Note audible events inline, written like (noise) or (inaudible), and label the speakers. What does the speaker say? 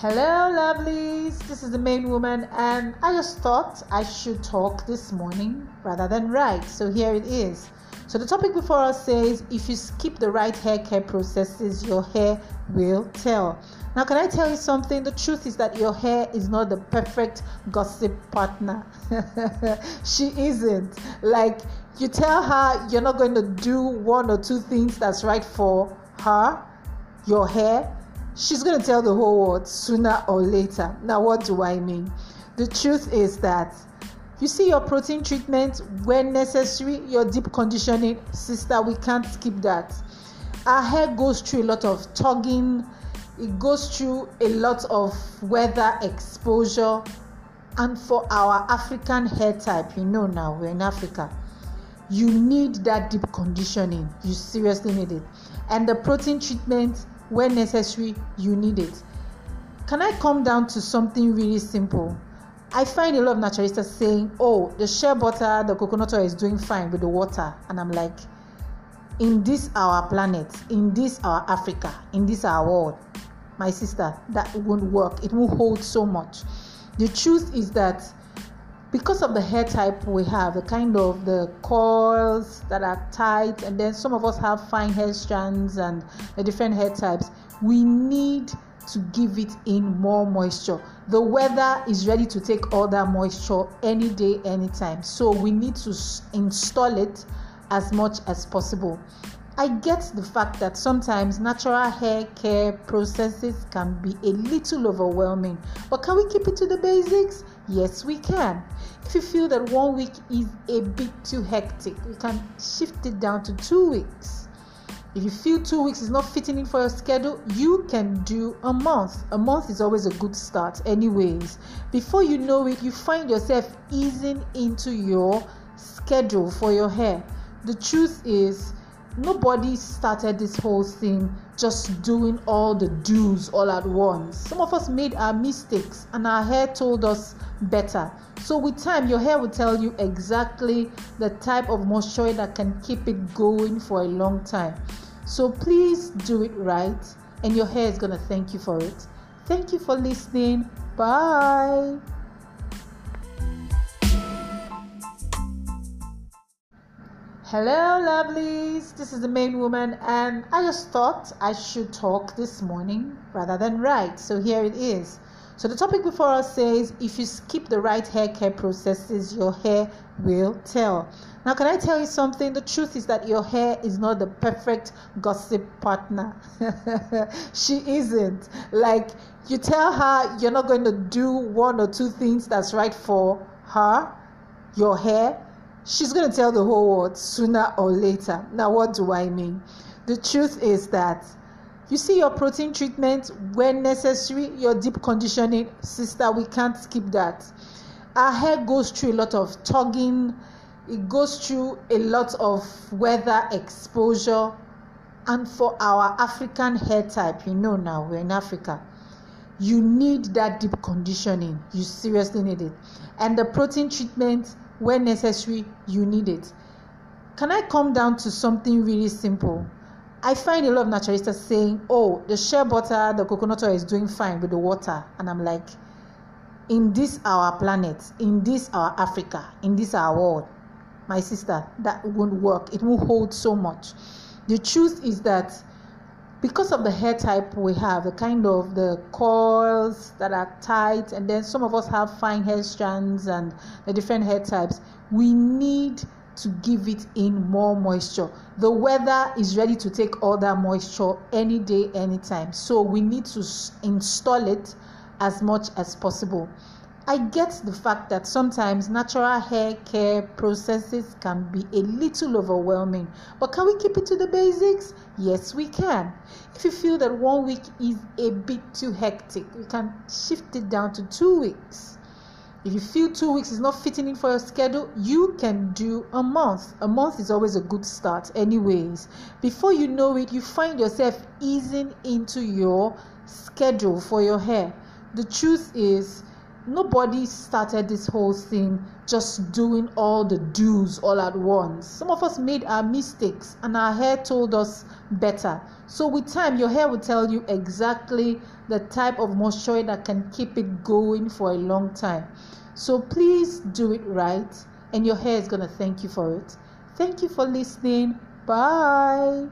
Speaker 1: Hello, lovelies. This is the main woman, and I just thought I should talk this morning rather than write. So here it is. So the topic before us says if you skip the right hair care processes, your hair will tell. Now, can I tell you something? The truth is that your hair is not the perfect gossip partner. (laughs) she isn't. Like, you tell her you're not going to do one or two things that's right for her, your hair, she's going to tell the whole world sooner or later. Now, what do I mean? The truth is that you see your protein treatment when necessary, your deep conditioning, sister, we can't skip that. Our hair goes through a lot of tugging, it goes through a lot of weather exposure, and for our African hair type, you know now we're in Africa, you need that deep conditioning. You seriously need it. And the protein treatment when necessary, you need it. Can I come down to something really simple? I find a lot of naturalists saying, oh, the shea butter, the coconut oil is doing fine with the water. And I'm like, in this our planet, in this our Africa, in this our world, my sister, that won't work. It won't hold so much. The truth is that because of the hair type we have, the kind of the coils that are tight, and then some of us have fine hair strands and the different hair types, we need to give it in more moisture. The weather is ready to take all that moisture any day, anytime. So we need to install it as much as possible. I get the fact that sometimes natural hair care processes can be a little overwhelming, but can we keep it to the basics? Yes, we can. If you feel that one week is a bit too hectic, you can shift it down to two weeks. If you feel two weeks is not fitting in for your schedule, you can do a month. A month is always a good start, anyways. Before you know it, you find yourself easing into your schedule for your hair. The truth is, nobody started this whole thing just doing all the do's all at once. Some of us made our mistakes and our hair told us better. So, with time, your hair will tell you exactly the type of moisture that can keep it going for a long time. So, please do it right, and your hair is going to thank you for it. Thank you for listening. Bye. Hello, lovelies. This is the main woman, and I just thought I should talk this morning rather than write. So here it is. So the topic before us says if you skip the right hair care processes, your hair will tell. Now, can I tell you something? The truth is that your hair is not the perfect gossip partner. (laughs) she isn't. Like, you tell her you're not going to do one or two things that's right for her, your hair, she's going to tell the whole world sooner or later. Now, what do I mean? The truth is that you see your protein treatment when necessary, your deep conditioning, sister, we can't skip that. Our hair goes through a lot of tugging, it goes through a lot of weather exposure. And for our African hair type, you know now we're in Africa, you need that deep conditioning. You seriously need it. And the protein treatment when necessary, you need it. Can I come down to something really simple? I find a lot of naturalists saying, oh, the shea butter, the coconut oil is doing fine with the water. And I'm like, in this our planet, in this our Africa, in this our world, my sister, that won't work. It won't hold so much. The truth is that because of the hair type we have, the kind of the coils that are tight, and then some of us have fine hair strands and the different hair types, we need to give it in more moisture. The weather is ready to take all that moisture any day, anytime. So we need to install it as much as possible. I get the fact that sometimes natural hair care processes can be a little overwhelming, but can we keep it to the basics? Yes, we can. If you feel that one week is a bit too hectic, we can shift it down to two weeks. If you feel two weeks is not fitting in for your schedule, you can do a month. A month is always a good start, anyways. Before you know it, you find yourself easing into your schedule for your hair. The truth is, nobody started this whole thing just doing all the do's all at once. Some of us made our mistakes and our hair told us better. So, with time, your hair will tell you exactly the type of moisture that can keep it going for a long time. So, please do it right, and your hair is going to thank you for it. Thank you for listening. Bye.